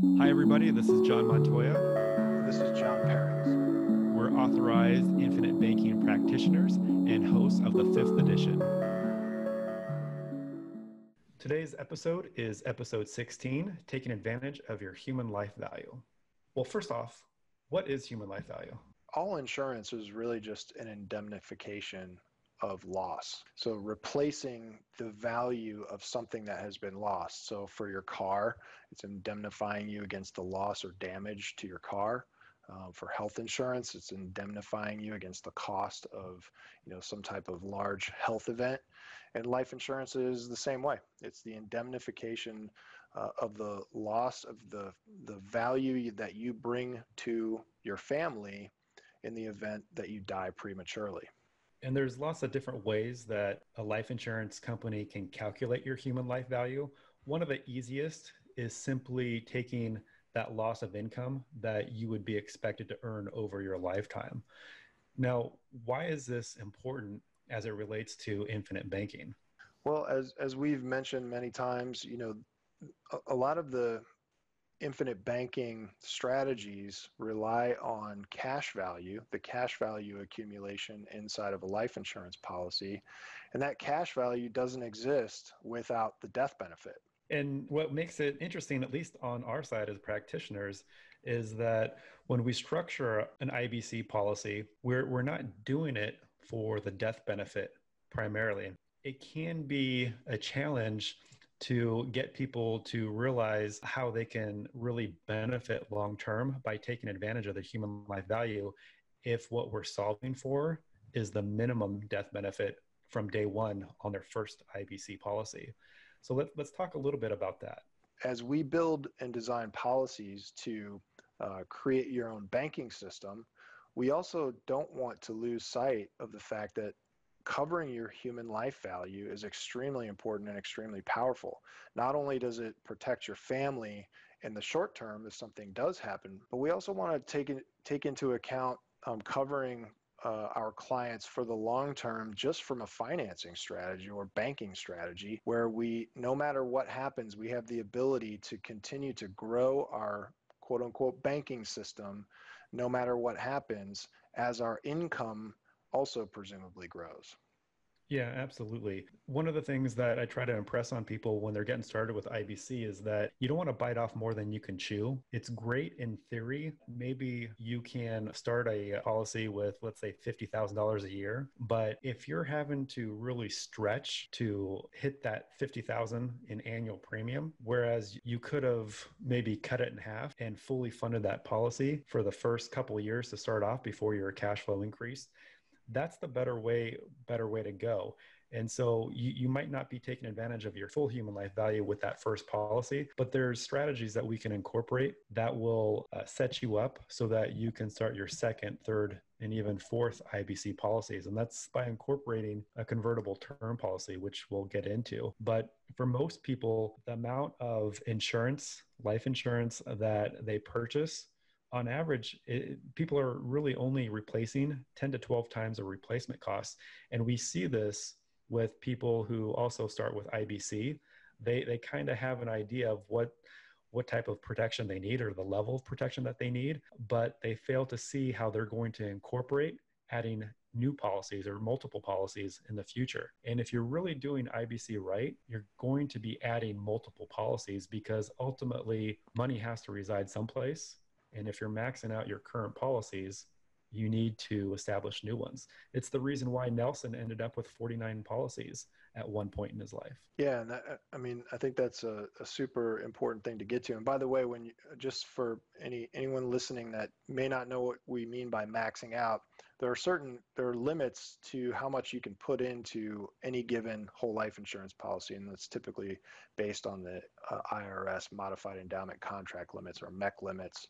Hi, everybody. This is John Montoya. This is John Perrings. We're authorized infinite banking practitioners and hosts of the fifth edition. Today's episode is episode 16 Taking Advantage of Your Human Life Value. Well, first off, what is human life value? All insurance is really just an indemnification of loss. So replacing the value of something that has been lost. So for your car, it's indemnifying you against the loss or damage to your car. Uh, for health insurance, it's indemnifying you against the cost of, you know, some type of large health event. And life insurance is the same way. It's the indemnification uh, of the loss of the the value that you bring to your family in the event that you die prematurely. And there's lots of different ways that a life insurance company can calculate your human life value. One of the easiest is simply taking that loss of income that you would be expected to earn over your lifetime. Now, why is this important as it relates to infinite banking? Well, as as we've mentioned many times, you know, a, a lot of the infinite banking strategies rely on cash value, the cash value accumulation inside of a life insurance policy. And that cash value doesn't exist without the death benefit. And what makes it interesting, at least on our side as practitioners, is that when we structure an IBC policy, we're, we're not doing it for the death benefit primarily. It can be a challenge to get people to realize how they can really benefit long term by taking advantage of the human life value if what we're solving for is the minimum death benefit from day one on their first IBC policy. So let, let's talk a little bit about that. As we build and design policies to uh, create your own banking system, we also don't want to lose sight of the fact that covering your human life value is extremely important and extremely powerful. Not only does it protect your family in the short term if something does happen, but we also want to take it, take into account um, covering uh, our clients for the long term just from a financing strategy or banking strategy where we no matter what happens we have the ability to continue to grow our quote unquote banking system no matter what happens as our income also presumably grows. Yeah, absolutely. One of the things that I try to impress on people when they're getting started with IBC is that you don't want to bite off more than you can chew. It's great in theory. Maybe you can start a policy with, let's say, $50,000 a year. But if you're having to really stretch to hit that 50,000 in annual premium, whereas you could have maybe cut it in half and fully funded that policy for the first couple years to start off before your cash flow increased, that's the better way better way to go. And so you, you might not be taking advantage of your full human life value with that first policy but there's strategies that we can incorporate that will uh, set you up so that you can start your second third and even fourth ibc policies. And that's by incorporating a convertible term policy which we'll get into. But for most people the amount of insurance life insurance that they purchase on average, it, people are really only replacing 10 to 12 times the replacement costs. And we see this with people who also start with IBC. They, they kind of have an idea of what, what type of protection they need or the level of protection that they need, but they fail to see how they're going to incorporate adding new policies or multiple policies in the future. And if you're really doing IBC right, you're going to be adding multiple policies because ultimately money has to reside someplace and if you're maxing out your current policies, you need to establish new ones. It's the reason why Nelson ended up with 49 policies at one point in his life. Yeah, and that, I mean, I think that's a, a, super important thing to get to. And by the way, when you, just for any anyone listening that may not know what we mean by maxing out, there are certain there are limits to how much you can put into any given whole life insurance policy, and that's typically based on the uh, IRS modified endowment contract limits or MEC limits.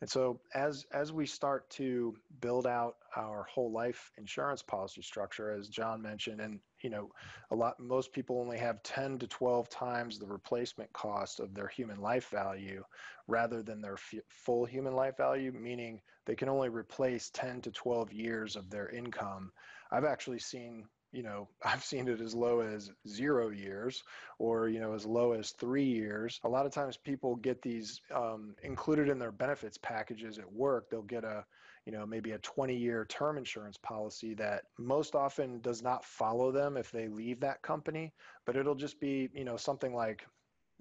And so as as we start to build out our whole life insurance policy structure, as John mentioned, and you know, a lot most people only have 10 to 12 times the replacement cost of their human life value rather than their f- full human life value, meaning they can only replace 10 to 12 years of their income. I've actually seen you know, I've seen it as low as zero years or, you know, as low as three years. A lot of times people get these um, included in their benefits packages at work. They'll get a, you know, maybe a 20 year term insurance policy that most often does not follow them if they leave that company, but it'll just be, you know, something like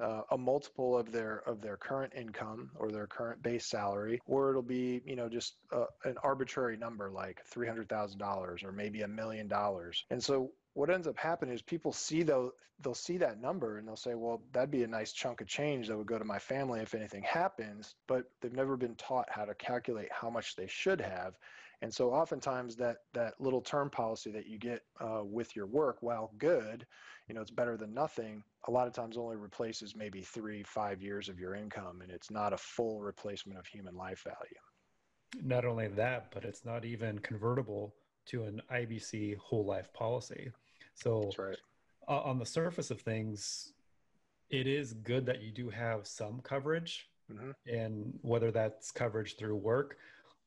uh, a multiple of their of their current income or their current base salary, or it'll be you know just uh, an arbitrary number like three hundred thousand dollars or maybe a million dollars. And so what ends up happening is people see though they'll see that number and they'll say, well, that'd be a nice chunk of change that would go to my family if anything happens. But they've never been taught how to calculate how much they should have. And so oftentimes that that little term policy that you get uh, with your work, while good, you know, it's better than nothing. A lot of times only replaces maybe three, five years of your income, and it's not a full replacement of human life value. Not only that, but it's not even convertible to an IBC whole life policy. So, That's right. uh, on the surface of things, it is good that you do have some coverage, Mhm. and whether that's coverage through work,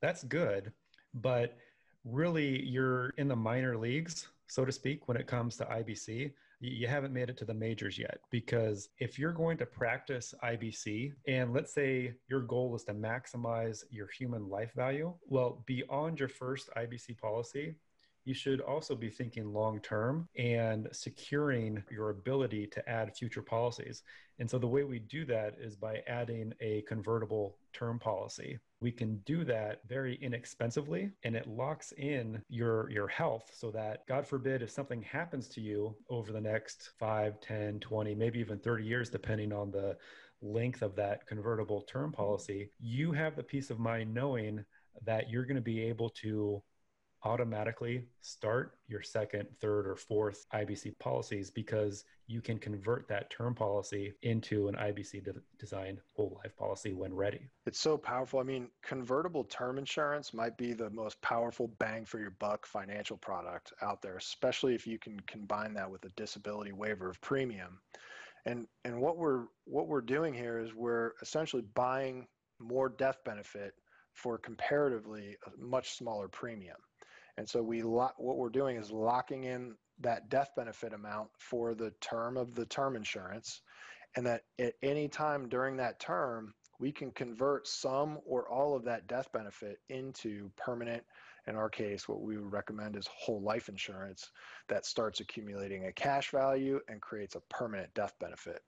that's good. But really, you're in the minor leagues, so to speak, when it comes to IBC. You haven't made it to the majors yet because if you're going to practice IBC, and let's say your goal is to maximize your human life value, well, beyond your first IBC policy, you should also be thinking long term and securing your ability to add future policies. And so the way we do that is by adding a convertible term policy. We can do that very inexpensively and it locks in your your health so that God forbid if something happens to you over the next 5, 10, 20, maybe even 30 years depending on the length of that convertible term mm-hmm. policy, you have the peace of mind knowing that you're going to be able to automatically start your second, third, or fourth IBC policies because you can convert that term policy into an IBC de- designed whole life policy when ready. It's so powerful. I mean, convertible term insurance might be the most powerful bang for your buck financial product out there, especially if you can combine that with a disability waiver of premium. And and what we're what we're doing here is we're essentially buying more death benefit for comparatively a much smaller premium. And so we lock, what we're doing is locking in that death benefit amount for the term of the term insurance and that at any time during that term we can convert some or all of that death benefit into permanent in our case what we would recommend is whole life insurance that starts accumulating a cash value and creates a permanent death benefit.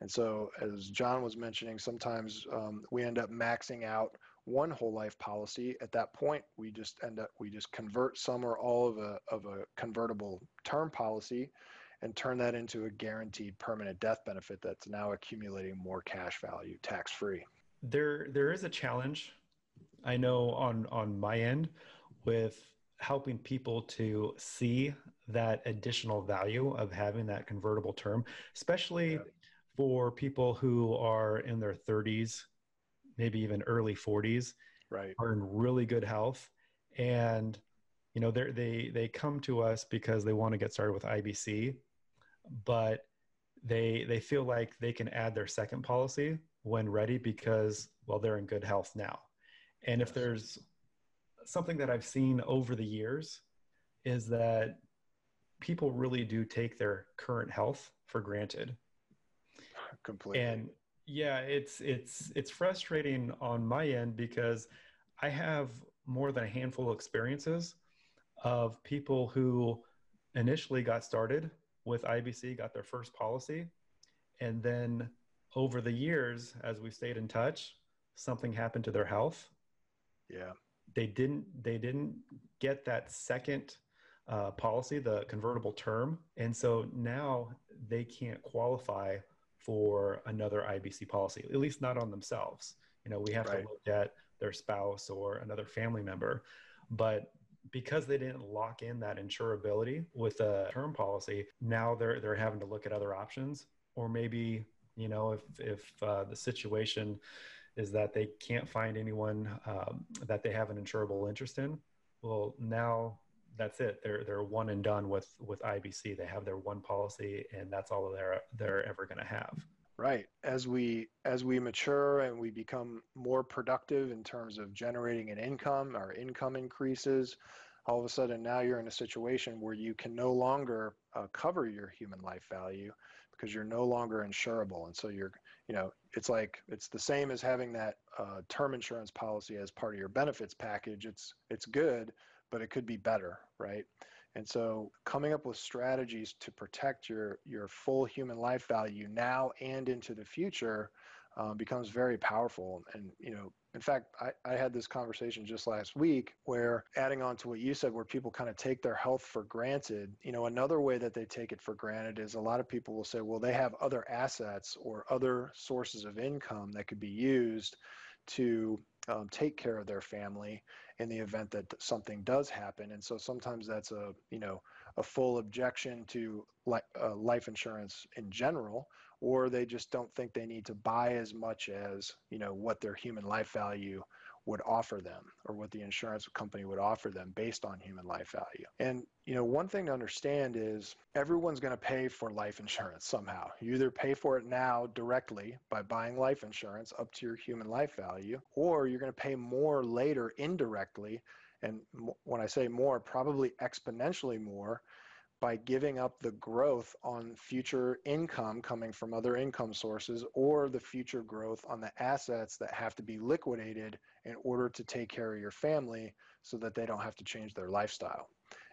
And so as john was mentioning sometimes um, we end up maxing out one whole life policy at that point we just end up we just convert some or all of a of a convertible term policy and turn that into a guaranteed permanent death benefit that's now accumulating more cash value tax free There, there is a challenge, I know on on my end, with helping people to see that additional value of having that convertible term, especially Yeah. for people who are in their 30s, maybe even early 40s, right. are in really good health. And you know they they they come to us because they want to get started with IBC but they they feel like they can add their second policy when ready because well they're in good health now. And if there's something that I've seen over the years is that people really do take their current health for granted. Completely. And yeah it's it's it's frustrating on my end because i have more than a handful of experiences of people who initially got started with ibc got their first policy and then over the years as we stayed in touch something happened to their health. Yeah. They didn't they didn't get that second uh, policy the convertible term and so now they can't qualify for another ibc policy at least not on themselves you know we have Right. to look at their spouse or another family member but because they didn't lock in that insurability with a term policy now they're they're having to look at other options or maybe you know if if uh, the situation is that they can't find anyone um, that they have an insurable interest in. Well, now that's it. They're they're one and done with with IBC. They have their one policy, and that's all they're they're ever going to have. right as we as we mature and we become more productive in terms of generating an income our income increases all of a sudden now you're in a situation where you can no longer uh, cover your human life value because you're no longer insurable. And so you're, you know, it's like it's the same as having that uh, term insurance policy as part of your benefits package. It's it's good, but it could be better, right? And so coming up with strategies to protect your your full human life value now and into the future um, becomes very powerful. And you know, in fact, I, I had this conversation just last week where adding on to what you said, where people kind of take their health for granted. You know, another way that they take it for granted is a lot of people will say, well, they have other assets or other sources of income that could be used to um, take care of their family in the event that something does happen. And so sometimes that's a you know a full objection to li- uh, life insurance in general, or they just don't think they need to buy as much as you know what their human life value would offer them or what the insurance company would offer them based on human life value. And you know, one thing to understand is everyone's going to pay for life insurance somehow. You either pay for it now directly by buying life insurance up to your human life value or you're going to pay more later indirectly and when I say more, probably exponentially more by giving up the growth on future income coming from other income sources or the future growth on the assets that have to be liquidated in order to take care of your family so that they don't have to change their lifestyle.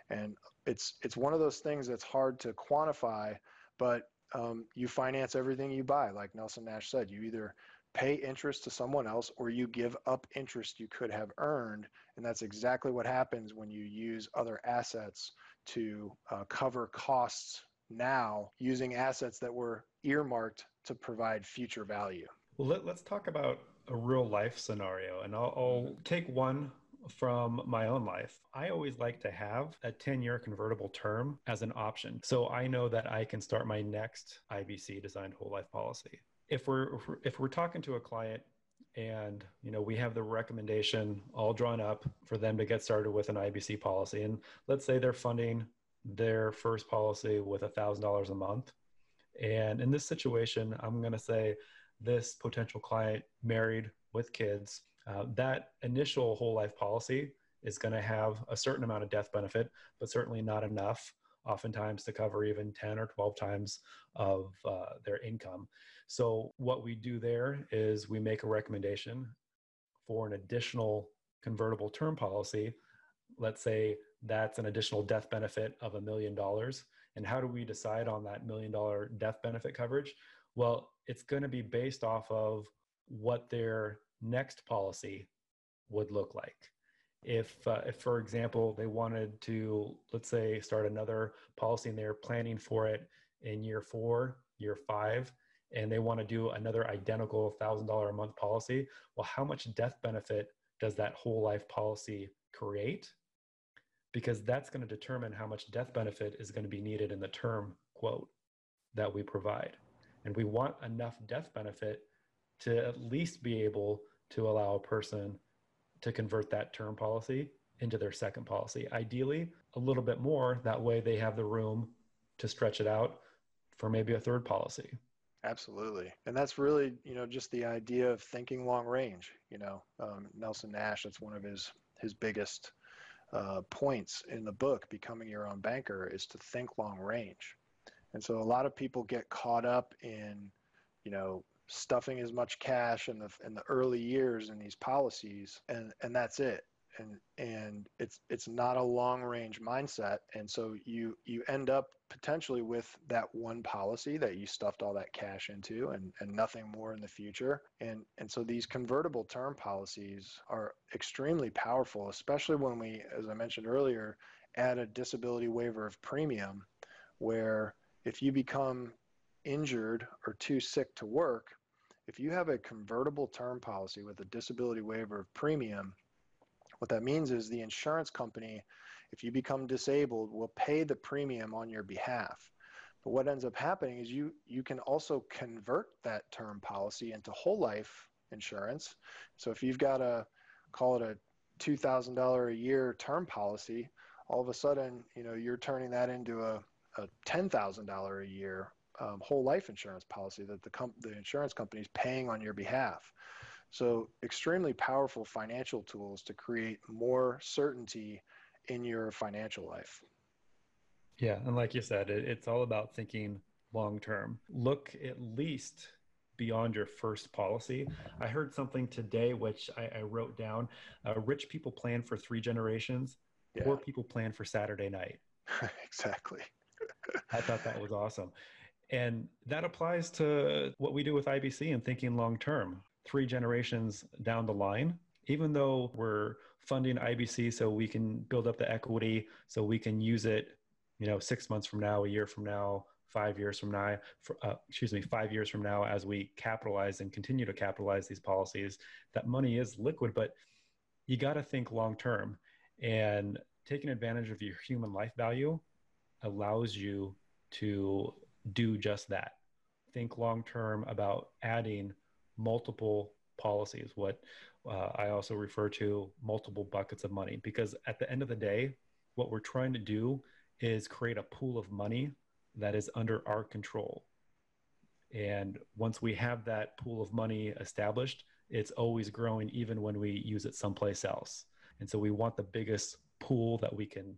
And it's it's one of those things that's hard to quantify, but um, you finance everything you buy, like Nelson Nash said. You either pay interest to someone else or you give up interest you could have earned, and that's exactly what happens when you use other assets to uh, cover costs now using assets that were earmarked to provide future value. Well, let, us talk about a real life scenario, and I'll, I'll take one from my own life. I always like to have a 10 year convertible term as an option. So I know that I can start my next IBC designed whole life policy. If we're, if we're, if we're talking to a client and you know we have the recommendation all drawn up for them to get started with an ibc policy and let's say they're funding their first policy with a thousand dollars a month. And in this situation i'm going to say this potential client married with kids uh, that initial whole life policy is going to have a certain amount of death benefit but certainly not enough oftentimes to cover even 10 or 12 times of uh, their income. So, what we do there is we make a recommendation for an additional convertible term policy. Let's say that's an additional death benefit of a million dollars. And how do we decide on that million dollar death benefit coverage? Well, it's going to be based off of what their next policy would look like if, uh, if for example they wanted to let's say start another policy and they're planning for it in year four year five and they want to do another identical thousand dollar a month policy well how much death benefit does that whole life policy create? Because that's going to determine how much death benefit is going to be needed in the term quote that we provide. And we want enough death benefit to at least be able to allow a person to convert that term policy into their second policy. Ideally, a little bit more. That way, they have the room to stretch it out for maybe a third policy. Absolutely. And that's really, you know, just the idea of thinking long range. You know, um, Nelson Nash, that's one of his, his biggest uh, points in the book, Becoming Your Own Banker, is to think long range. And so a lot of people get caught up in, you know, stuffing as much cash in the in the early years in these policies and and that's it. And and it's it's not a long range mindset. And so you you end up potentially with that one policy that you stuffed all that cash into and and nothing more in the future. And and so these convertible term policies are extremely powerful especially when we as i mentioned earlier add a disability waiver of premium where if you become injured or too sick to work, if you have a convertible term policy with a disability waiver of premium, what that means is the insurance company, if you become disabled, will pay the premium on your behalf. But what ends up happening is you you can also convert that term policy into whole life insurance. So if you've got a call it a two thousand dollar a year term policy, all of a sudden you know you're turning that into a, a ten thousand dollar a year um, whole life insurance policy that the, com- the insurance company is paying on your behalf. So, extremely powerful financial tools to create more certainty in your financial life. Yeah. And like you said, it, it's all about thinking long term. Look at least beyond your first policy. I heard something today, which I, I wrote down uh, rich people plan for three generations, yeah. poor people plan for Saturday night. exactly. I thought that was awesome. And that applies to what we do with IBC and thinking long term. Three generations down the line, even though we're funding IBC so we can build up the equity, so we can use it, you know, six months from now, a year from now, five years from now, for, uh, excuse me, five years from now, as we capitalize and continue to capitalize these policies, that money is liquid, but you got to think long term. And taking advantage of your human life value allows you to do just that. Think long term about adding multiple policies, what uh, I also refer to multiple buckets of money, because at the end of the day, what we're trying to do is create a pool of money that is under our control. And once we have that pool of money established, it's always growing even when we use it someplace else. And so we want the biggest pool that we can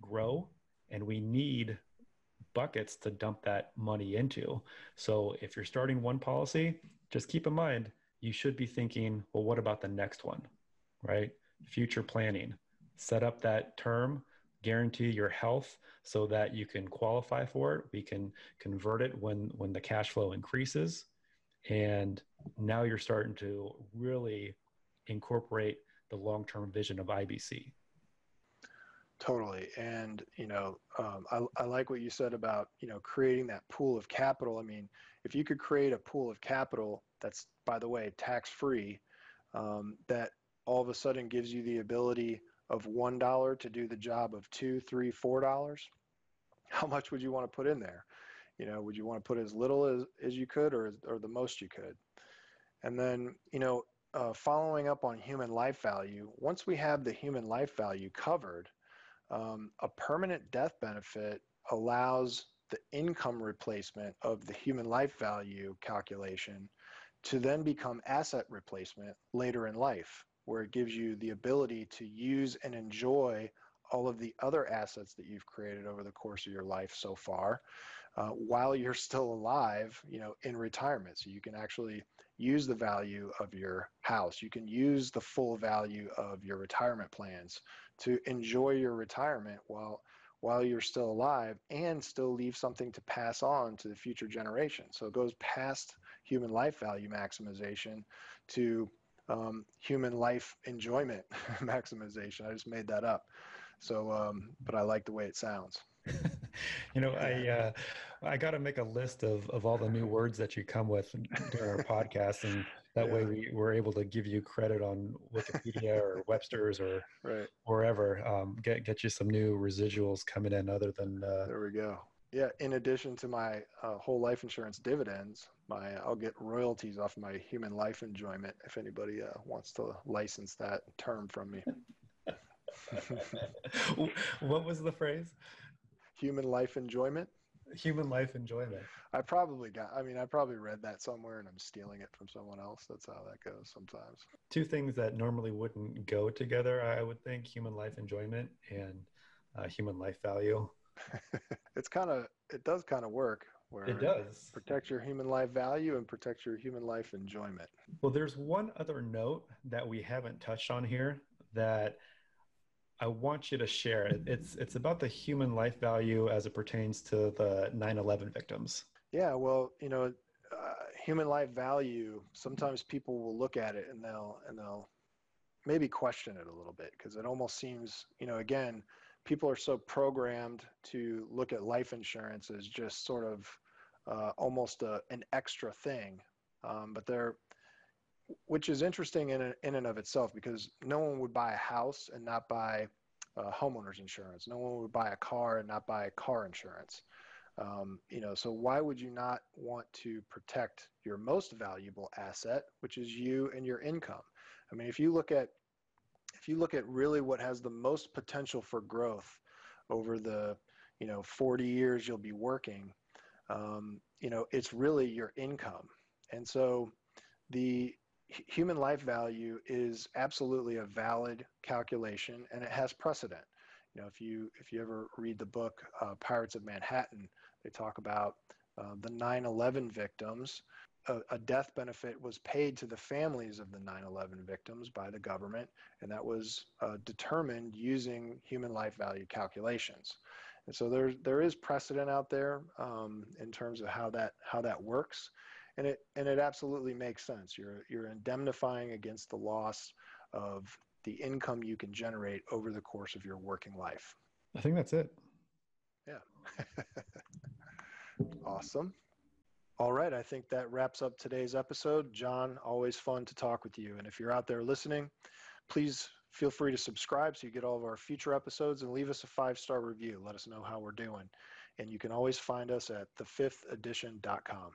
grow, and we need buckets to dump that money into. So if you're starting one policy, just keep in mind you should be thinking, well, what about the next one, right? Future planning. Set up that term, guarantee your health so that you can qualify for it. We can convert it when when the cash flow increases. And now you're starting to really incorporate the long-term vision of IBC. Totally. And, you know, um, I, I like what you said about, you know, creating that pool of capital. I mean, if you could create a pool of capital that's, by the way, tax free, um, that all of a sudden gives you the ability of $1 to do the job of two, three, four dollars, how much would you want to put in there? You know, would you want to put as little as, as you could or, or the most you could? And then, you know, uh, following up on human life value, once we have the human life value covered, um, a permanent death benefit allows the income replacement of the human life value calculation to then become asset replacement later in life, where it gives you the ability to use and enjoy all of the other assets that you've created over the course of your life so far uh, while you're still alive, you know, in retirement. So you can actually use the value of your house. You can use the full value of your retirement plans to enjoy your retirement while while you're still alive and still leave something to pass on to the future generation. So it goes past human life value maximization to um, human life enjoyment maximization. I just made that up. So, um, but I like the way it sounds. You know, I uh, I got to make a list of of all the new words that you come with during our podcast, and that yeah. way we were able to give you credit on Wikipedia or Webster's or right. wherever. Um, get get you some new residuals coming in other than. Uh, there we go. Yeah. In addition to my uh, whole life insurance dividends, my I'll get royalties off my human life enjoyment if anybody uh, wants to license that term from me. what was the phrase? Human life enjoyment. Human life enjoyment. I probably got. I mean, I probably read that somewhere, and I'm stealing it from someone else. That's how that goes sometimes. Two things that normally wouldn't go together, I would think: human life enjoyment and uh, human life value. it's kind of. It does kind of work. Where it does protect your human life value and protect your human life enjoyment. Well, there's one other note that we haven't touched on here that I want you to share it. It's it's about the human life value as it pertains to the 9/11 victims. Yeah, well, you know, uh, human life value. Sometimes people will look at it and they'll and they'll maybe question it a little bit because it almost seems, you know, again, people are so programmed to look at life insurance as just sort of uh, almost a, an extra thing, um, but they're which is interesting in, in and of itself because no one would buy a house and not buy uh, homeowners insurance. No one would buy a car and not buy car insurance. Um, you know, so why would you not want to protect your most valuable asset, which is you and your income? I mean, if you look at if you look at really what has the most potential for growth over the you know 40 years you'll be working, um, you know, it's really your income. And so the human life value is absolutely a valid calculation and it has precedent. You know, if you if you ever read the book uh, Pirates of Manhattan, they talk about uh, the 9/11 victims. A, a, death benefit was paid to the families of the 9/11 victims by the government, and that was uh, determined using human life value calculations. And so there there is precedent out there um, in terms of how that how that works, and it and it absolutely makes sense. You're you're indemnifying against the loss of the income you can generate over the course of your working life. I think that's it. Yeah. awesome. All right. I think that wraps up today's episode. John, always fun to talk with you. And if you're out there listening, please feel free to subscribe so you get all of our future episodes and leave us a five star review. Let us know how we're doing. And you can always find us at thefifthedition.com.